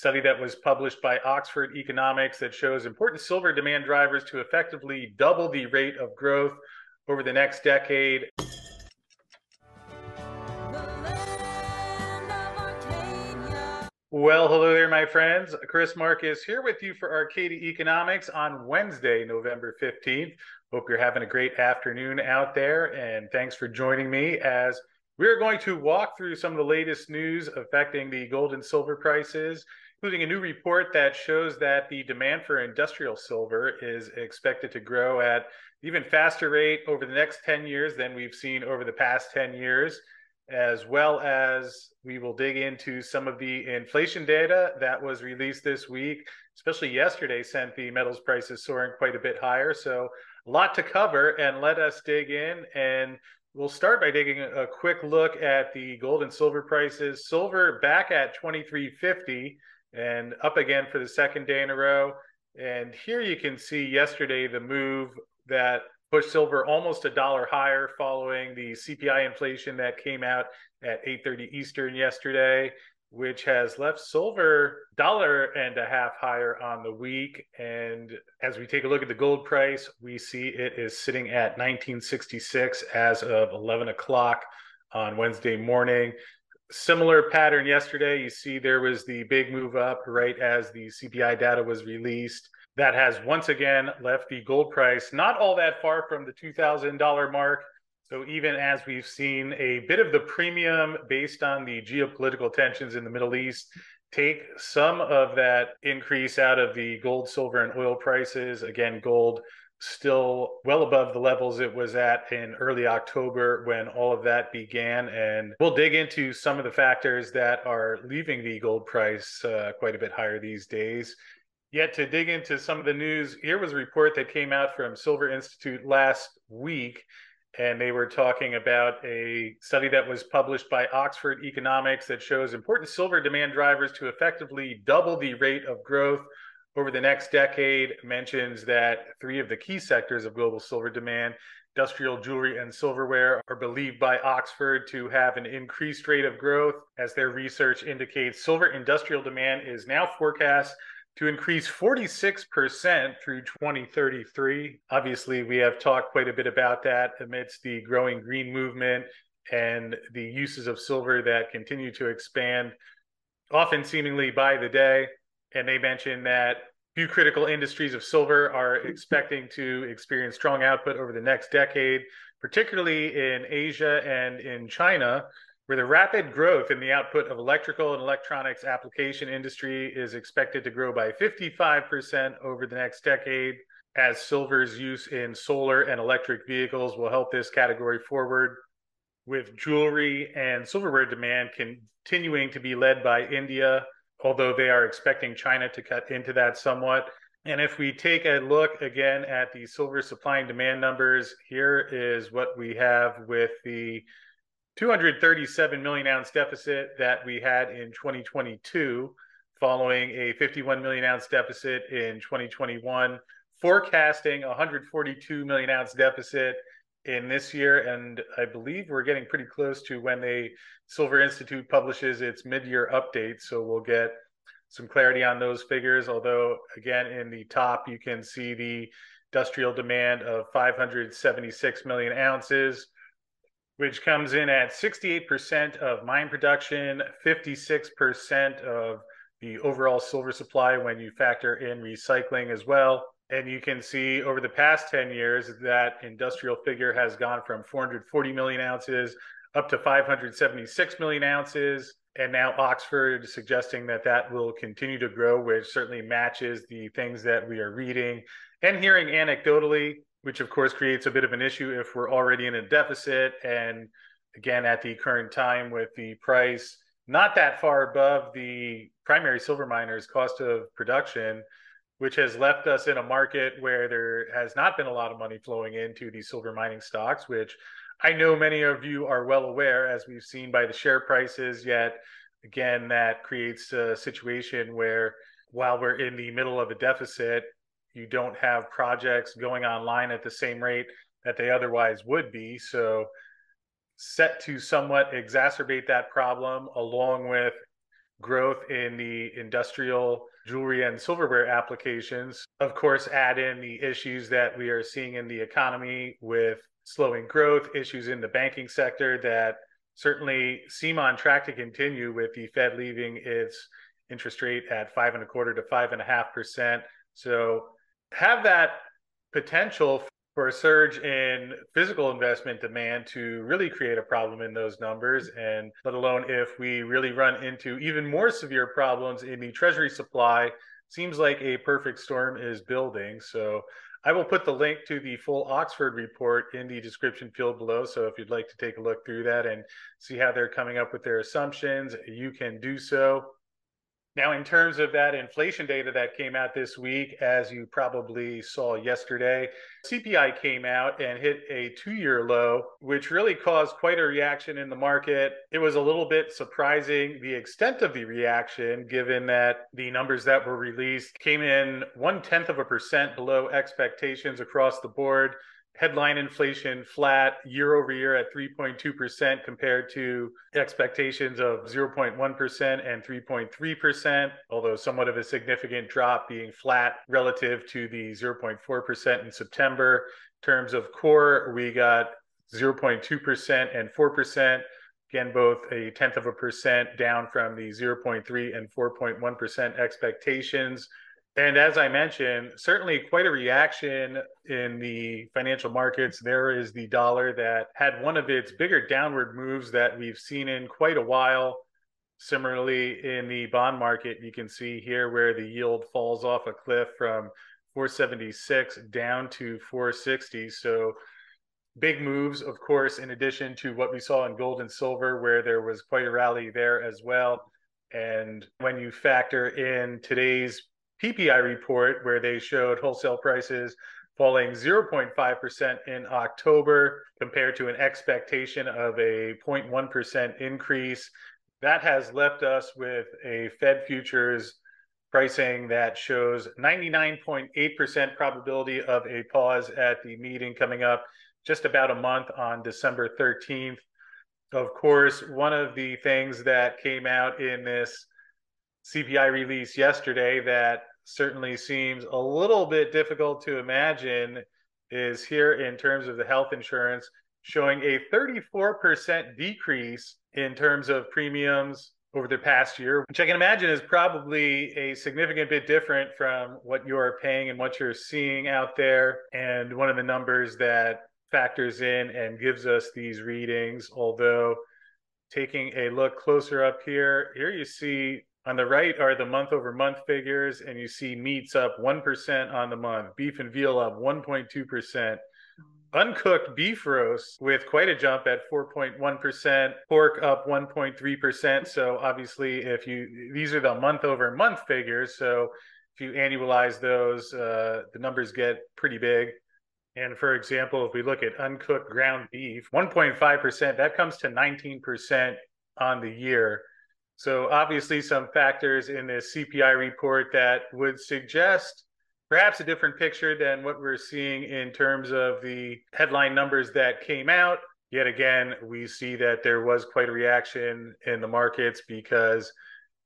study that was published by Oxford Economics that shows important silver demand drivers to effectively double the rate of growth over the next decade. Well, hello there, my friends. Chris Marcus here with you for Arcadia Economics on Wednesday, November 15th. Hope you're having a great afternoon out there, and thanks for joining me as we're going to walk through some of the latest news affecting the gold and silver prices, including a new report that shows that the demand for industrial silver is expected to grow at even faster rate over the next 10 years than we've seen over the past 10 years as well as we will dig into some of the inflation data that was released this week, especially yesterday, sent the metals prices soaring quite a bit higher. So, a lot to cover, and let us dig in. And we'll start by taking a quick look at the gold and silver prices. Silver back at 2350 and up again for the second day in a row. And here you can see yesterday the move that pushed silver almost a dollar higher following the CPI inflation that came out at 8:30 Eastern yesterday, which has left silver dollar and a half higher on the week. And as we take a look at the gold price, we see it is sitting at 1966 as of 11 o'clock on Wednesday morning. Similar pattern yesterday. You see there was the big move up right as the CPI data was released that has once again left the gold price not all that far from the $2,000 mark. So, even as we've seen a bit of the premium based on the geopolitical tensions in the Middle East take some of that increase out of the gold, silver, and oil prices, again, gold still well above the levels it was at in early October when all of that began. And we'll dig into some of the factors that are leaving the gold price uh, quite a bit higher these days. Yet to dig into some of the news, here was a report that came out from Silver Institute last week, and they were talking about a study that was published by Oxford Economics that shows important silver demand drivers to effectively double the rate of growth over the next decade. Mentions that three of the key sectors of global silver demand, industrial jewelry and silverware, are believed by Oxford to have an increased rate of growth. As their research indicates, silver industrial demand is now forecast to increase 46% through 2033. Obviously, we have talked quite a bit about that amidst the growing green movement and the uses of silver that continue to expand, often seemingly by the day. And they mentioned that few critical industries of silver are expecting to experience strong output over the next decade, particularly in Asia and in China, where the rapid growth in the output of electrical and electronics application industry is expected to grow by 55% over the next decade as silver's use in solar and electric vehicles will help this category forward with jewelry and silverware demand continuing to be led by India although they are expecting China to cut into that somewhat. And if we take a look again at the silver supply and demand numbers here is what we have with the 237 million ounce deficit that we had in 2022, following a 51 million ounce deficit in 2021, forecasting 142 million ounce deficit in this year. And I believe we're getting pretty close to when the Silver Institute publishes its mid year update. So we'll get some clarity on those figures. Although, again, in the top, you can see the industrial demand of 576 million ounces which comes in at 68% of mine production, 56% of the overall silver supply when you factor in recycling as well. And you can see over the past 10 years that industrial figure has gone from 440 million ounces up to 576 million ounces. And now Oxford suggesting that that will continue to grow, which certainly matches the things that we are reading and hearing anecdotally which of course creates a bit of an issue if we're already in a deficit. And again, at the current time, with the price not that far above the primary silver miners' cost of production, which has left us in a market where there has not been a lot of money flowing into these silver mining stocks, which I know many of you are well aware, as we've seen by the share prices. Yet, again, that creates a situation where while we're in the middle of a deficit, you don't have projects going online at the same rate that they otherwise would be. So, set to somewhat exacerbate that problem, along with growth in the industrial jewelry and silverware applications. Of course, add in the issues that we are seeing in the economy with slowing growth, issues in the banking sector that certainly seem on track to continue with the Fed leaving its interest rate at five and a quarter to five and a half percent. So have that potential for a surge in physical investment demand to really create a problem in those numbers, and let alone if we really run into even more severe problems in the treasury supply. Seems like a perfect storm is building. So I will put the link to the full Oxford report in the description field below. So if you'd like to take a look through that and see how they're coming up with their assumptions, you can do so. Now, in terms of that inflation data that came out this week, as you probably saw yesterday, CPI came out and hit a two year low, which really caused quite a reaction in the market. It was a little bit surprising the extent of the reaction, given that the numbers that were released came in one tenth of a percent below expectations across the board headline inflation flat year over year at 3.2% compared to expectations of 0.1% and 3.3%, although somewhat of a significant drop being flat relative to the 0.4% in September. In terms of core, we got 0.2% and 4%. Again, both a tenth of a percent down from the 0.3 and 4.1% expectations. And as I mentioned, certainly quite a reaction in the financial markets. There is the dollar that had one of its bigger downward moves that we've seen in quite a while. Similarly, in the bond market, you can see here where the yield falls off a cliff from 476 down to 460. So big moves, of course, in addition to what we saw in gold and silver, where there was quite a rally there as well. And when you factor in today's PPI report where they showed wholesale prices falling 0.5% in October compared to an expectation of a 0.1% increase. That has left us with a Fed futures pricing that shows 99.8% probability of a pause at the meeting coming up just about a month on December 13th. Of course, one of the things that came out in this CPI release yesterday that certainly seems a little bit difficult to imagine is here in terms of the health insurance showing a 34% decrease in terms of premiums over the past year, which I can imagine is probably a significant bit different from what you're paying and what you're seeing out there. And one of the numbers that factors in and gives us these readings, although taking a look closer up here, here you see on the right are the month over month figures, and you see meats up 1% on the month, beef and veal up 1.2%. Uncooked beef roast with quite a jump at 4.1%, pork up 1.3%. So obviously, if you these are the month over month figures, so if you annualize those, uh, the numbers get pretty big. And for example, if we look at uncooked ground beef, 1.5%, that comes to 19% on the year. So obviously some factors in this CPI report that would suggest perhaps a different picture than what we're seeing in terms of the headline numbers that came out. Yet again, we see that there was quite a reaction in the markets because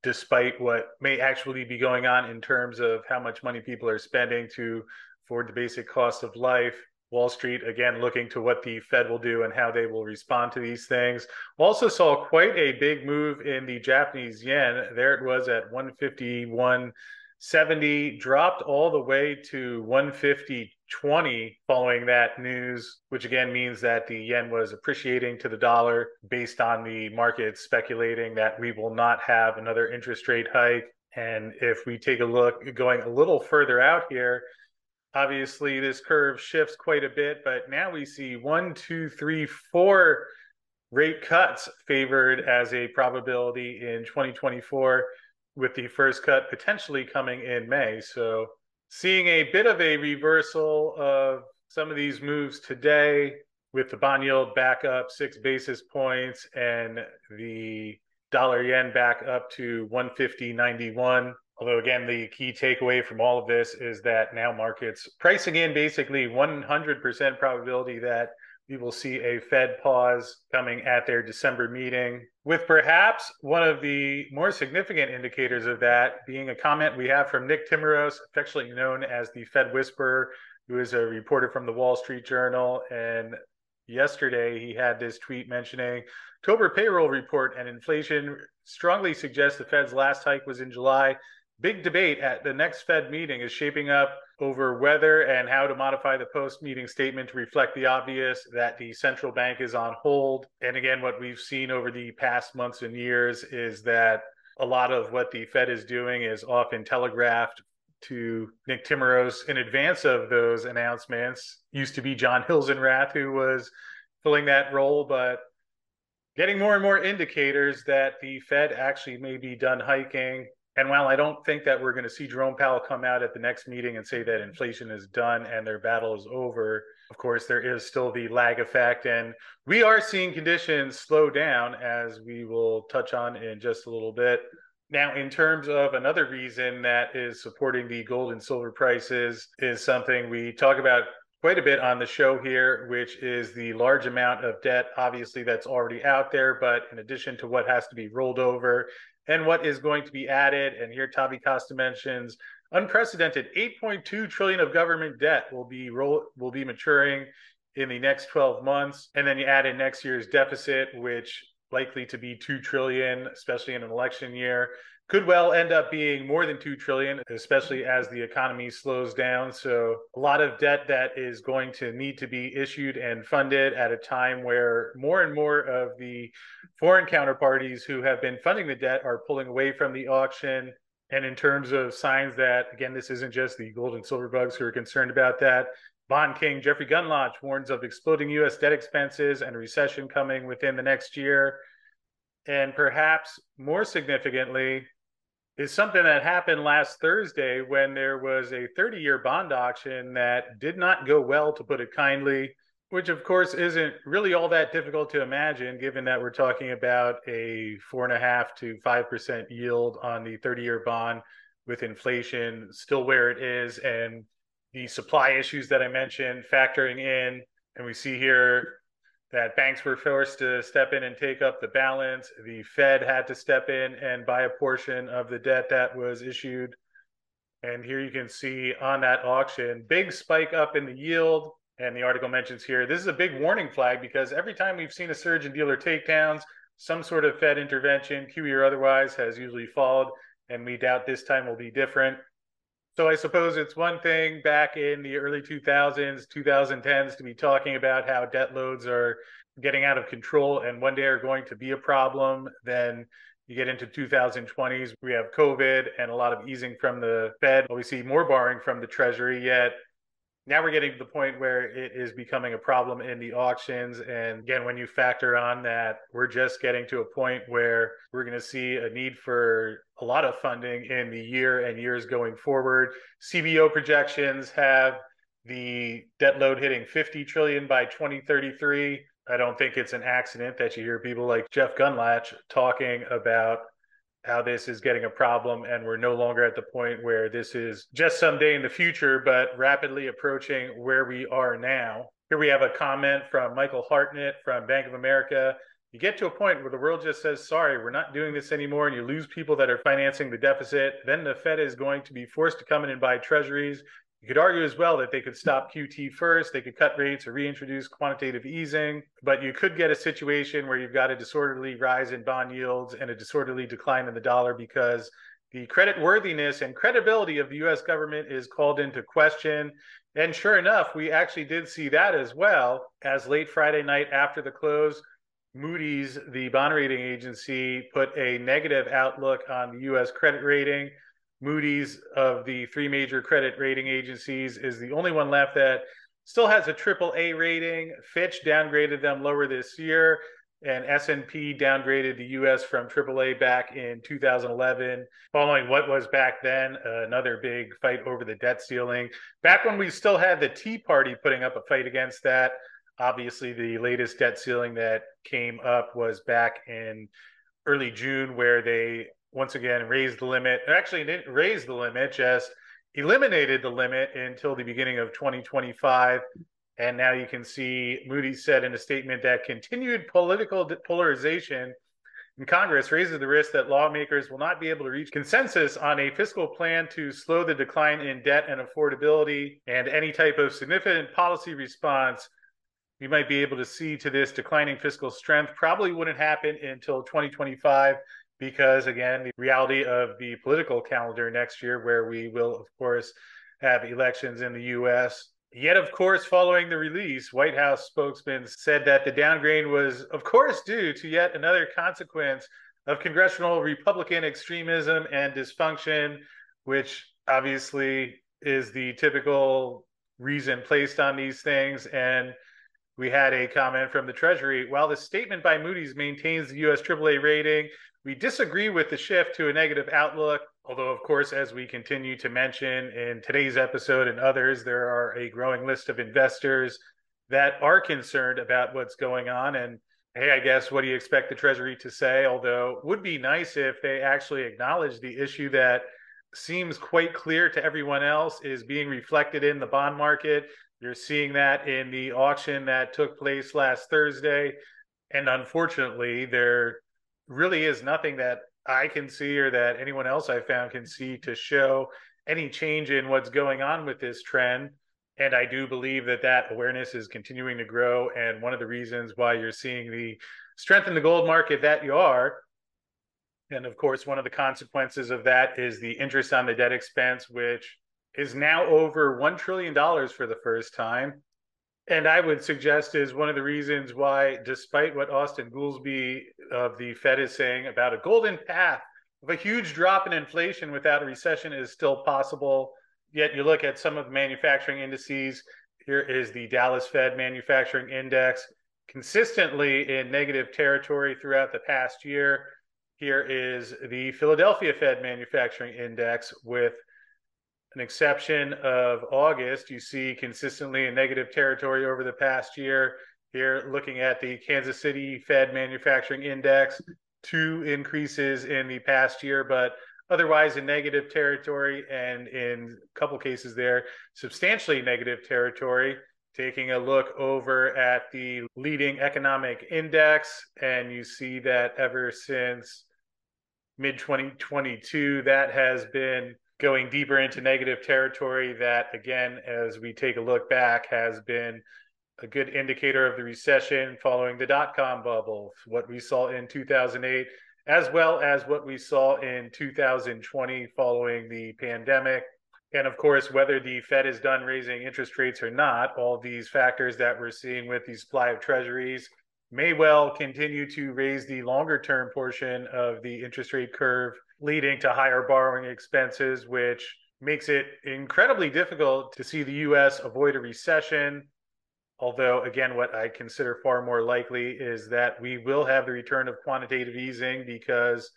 despite what may actually be going on in terms of how much money people are spending to afford the basic cost of life, Wall Street, again, looking to what the Fed will do and how they will respond to these things. Also saw quite a big move in the Japanese yen. There it was at 151.70, dropped all the way to 150.20 following that news, which again means that the yen was appreciating to the dollar based on the market speculating that we will not have another interest rate hike. And if we take a look going a little further out here, obviously this curve shifts quite a bit, but now we see one, two, three, four rate cuts favored as a probability in 2024, with the first cut potentially coming in May. So seeing a bit of a reversal of some of these moves today with the bond yield back up six basis points and the dollar yen back up to 150.91 Although, again, the key takeaway from all of this is that now markets pricing in basically 100% probability that we will see a Fed pause coming at their December meeting, with perhaps one of the more significant indicators of that being a comment we have from Nick Timiraos, affectionately known as the Fed Whisperer, who is a reporter from the Wall Street Journal. And yesterday he had this tweet mentioning October payroll report and inflation strongly suggests the Fed's last hike was in July. Big debate at the next Fed meeting is shaping up over whether and how to modify the post meeting statement to reflect the obvious that the central bank is on hold. And again, what we've seen over the past months and years is that a lot of what the Fed is doing is often telegraphed to Nick Timiraos in advance of those announcements. Used to be John Hilsenrath who was filling that role, but getting more and more indicators that the Fed actually may be done hiking. And while I don't think that we're going to see Jerome Powell come out at the next meeting and say that inflation is done and their battle is over, of course, there is still the lag effect. And we are seeing conditions slow down, as we will touch on in just a little bit. Now, in terms of another reason that is supporting the gold and silver prices, is something we talk about quite a bit on the show here, which is the large amount of debt, obviously, that's already out there, but in addition to what has to be rolled over and what is going to be added. And here, Tavi Costa mentions unprecedented 8.2 trillion of government debt will be roll, will be maturing in the next 12 months, and then you add in next year's deficit, which likely to be 2 trillion especially in an election year could well end up being more than 2 trillion especially as the economy slows down so a lot of debt that is going to need to be issued and funded at a time where more and more of the foreign counterparties who have been funding the debt are pulling away from the auction and in terms of signs that again this isn't just the gold and silver bugs who are concerned about that Bond King Jeffrey Gundlach warns of exploding U.S. debt expenses and recession coming within the next year. And perhaps more significantly, is something that happened last Thursday when there was a 30 year bond auction that did not go well, to put it kindly, which of course isn't really all that difficult to imagine, given that we're talking about a four and a half to 5% yield on the 30 year bond with inflation still where it is and the supply issues that I mentioned factoring in. And we see here that banks were forced to step in and take up the balance. The Fed had to step in and buy a portion of the debt that was issued. And here you can see on that auction, big spike up in the yield. And the article mentions here this is a big warning flag because every time we've seen a surge in dealer takedowns, some sort of Fed intervention, QE or otherwise, has usually followed. And we doubt this time will be different. So I suppose it's one thing back in the early 2000s, 2010s to be talking about how debt loads are getting out of control and one day are going to be a problem. Then you get into 2020s, we have COVID and a lot of easing from the Fed. We see more borrowing from the Treasury, yet now we're getting to the point where it is becoming a problem in the auctions. And again, when you factor on that, we're just getting to a point where we're going to see a need for a lot of funding in the year and years going forward. CBO projections have the debt load hitting 50 trillion by 2033. I don't think it's an accident that you hear people like Jeff Gundlach talking about how this is getting a problem and we're no longer at the point where this is just someday in the future but rapidly approaching where we are now. Here we have a comment from michael hartnett from bank of america. You get to a point where the world just says sorry we're not doing this anymore and you lose people that are financing the deficit. Then the fed is going to be forced to come in and buy treasuries you could argue as well that they could stop QT first, they could cut rates or reintroduce quantitative easing, but you could get a situation where you've got a disorderly rise in bond yields and a disorderly decline in the dollar because the credit worthiness and credibility of the US government is called into question. And sure enough, we actually did see that as well as late Friday night after the close. Moody's, the bond rating agency, put a negative outlook on the US credit rating. Moody's of the three major credit rating agencies is the only one left that still has a triple A rating. Fitch downgraded them lower this year, and S&P downgraded the U.S. from AAA back in 2011, following what was back then another big fight over the debt ceiling. Back when we still had the Tea Party putting up a fight against that. Obviously, the latest debt ceiling that came up was back in early June, where they once again raised the limit. Actually, didn't raise the limit, just eliminated the limit until the beginning of 2025. And now you can see Moody's said in a statement that continued political polarization in Congress raises the risk that lawmakers will not be able to reach consensus on a fiscal plan to slow the decline in debt and affordability and any type of significant policy response we might be able to see to this declining fiscal strength probably wouldn't happen until 2025 because again the reality of the political calendar next year where we will of course have elections in the US Yet, of course, following the release, White House spokesman said that the downgrade was, of course, due to yet another consequence of congressional Republican extremism and dysfunction, which obviously is the typical reason placed on these things. And we had a comment from the Treasury. While the statement by Moody's maintains the US AAA rating, we disagree with the shift to a negative outlook Although, of course, as we continue to mention in today's episode and others, there are a growing list of investors that are concerned about what's going on. And hey, I guess what do you expect the Treasury to say? Although, would be nice if they actually acknowledge the issue that seems quite clear to everyone else is being reflected in the bond market. You're seeing that in the auction that took place last Thursday. And unfortunately, there really is nothing that I can see or that anyone else I found can see to show any change in what's going on with this trend. And I do believe that that awareness is continuing to grow. And one of the reasons why you're seeing the strength in the gold market that you are. And of course, one of the consequences of that is the interest on the debt expense, which is now over $1 trillion for the first time and I would suggest is one of the reasons why, despite what Austin Goolsbee of the Fed is saying about a golden path of a huge drop in inflation without a recession is still possible. Yet you look at some of the manufacturing indices. Here is the Dallas Fed Manufacturing Index, consistently in negative territory throughout the past year. Here is the Philadelphia Fed Manufacturing Index with an exception of August, you see consistently in negative territory over the past year. Here, looking at the Kansas City Fed Manufacturing Index, two increases in the past year, but otherwise in negative territory, and in a couple cases there, substantially negative territory. Taking a look over at the leading economic index, and you see that ever since mid 2022, that has been going deeper into negative territory that again as we take a look back has been a good indicator of the recession following the dot-com bubble what we saw in 2008 as well as what we saw in 2020 following the pandemic. And of course whether the fed is done raising interest rates or not all these factors that we're seeing with the supply of treasuries may well continue to raise the longer term portion of the interest rate curve leading to higher borrowing expenses, which makes it incredibly difficult to see the US avoid a recession. Although, again, what I consider far more likely is that we will have the return of quantitative easing because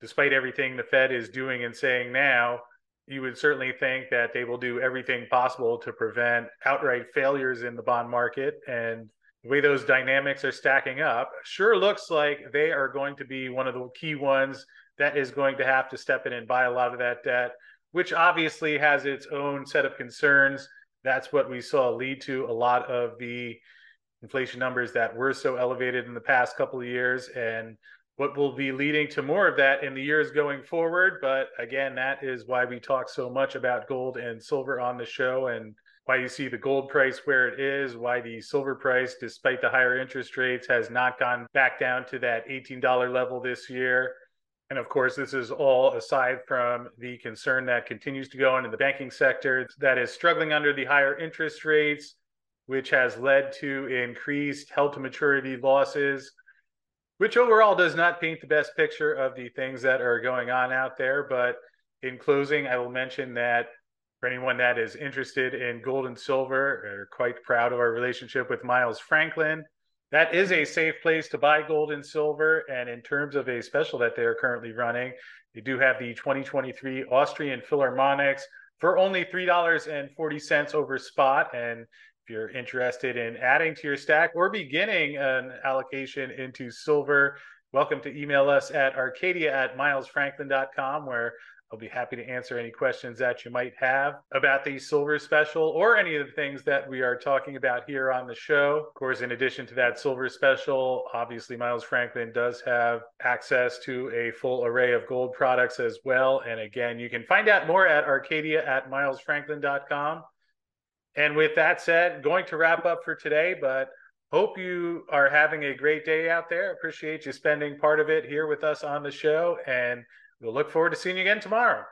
despite everything the Fed is doing and saying now, you would certainly think that they will do everything possible to prevent outright failures in the bond market. And the way those dynamics are stacking up sure looks like they are going to be one of the key ones that is going to have to step in and buy a lot of that debt, which obviously has its own set of concerns. That's what we saw lead to a lot of the inflation numbers that were so elevated in the past couple of years and what will be leading to more of that in the years going forward. But again, that is why we talk so much about gold and silver on the show and why you see the gold price where it is, why the silver price, despite the higher interest rates, has not gone back down to that $18 level this year. And of course, this is all aside from the concern that continues to go on in the banking sector that is struggling under the higher interest rates, which has led to increased held to maturity losses, which overall does not paint the best picture of the things that are going on out there. But in closing, I will mention that for anyone that is interested in gold and silver, we're quite proud of our relationship with Miles Franklin that is a safe place to buy gold and silver. And in terms of a special that they are currently running, they do have the 2023 Austrian Philharmonics for only $3.40 over spot. And if you're interested in adding to your stack or beginning an allocation into silver, welcome to email us at arcadia at milesfranklin.com, where I'll be happy to answer any questions that you might have about the silver special or any of the things that we are talking about here on the show. Of course, in addition to that silver special, obviously Miles Franklin does have access to a full array of gold products as well. And again, you can find out more at arcadia at milesfranklin.com. And with that said, going to wrap up for today, but hope you are having a great day out there. Appreciate you spending part of it here with us on the show. And we'll look forward to seeing you again tomorrow.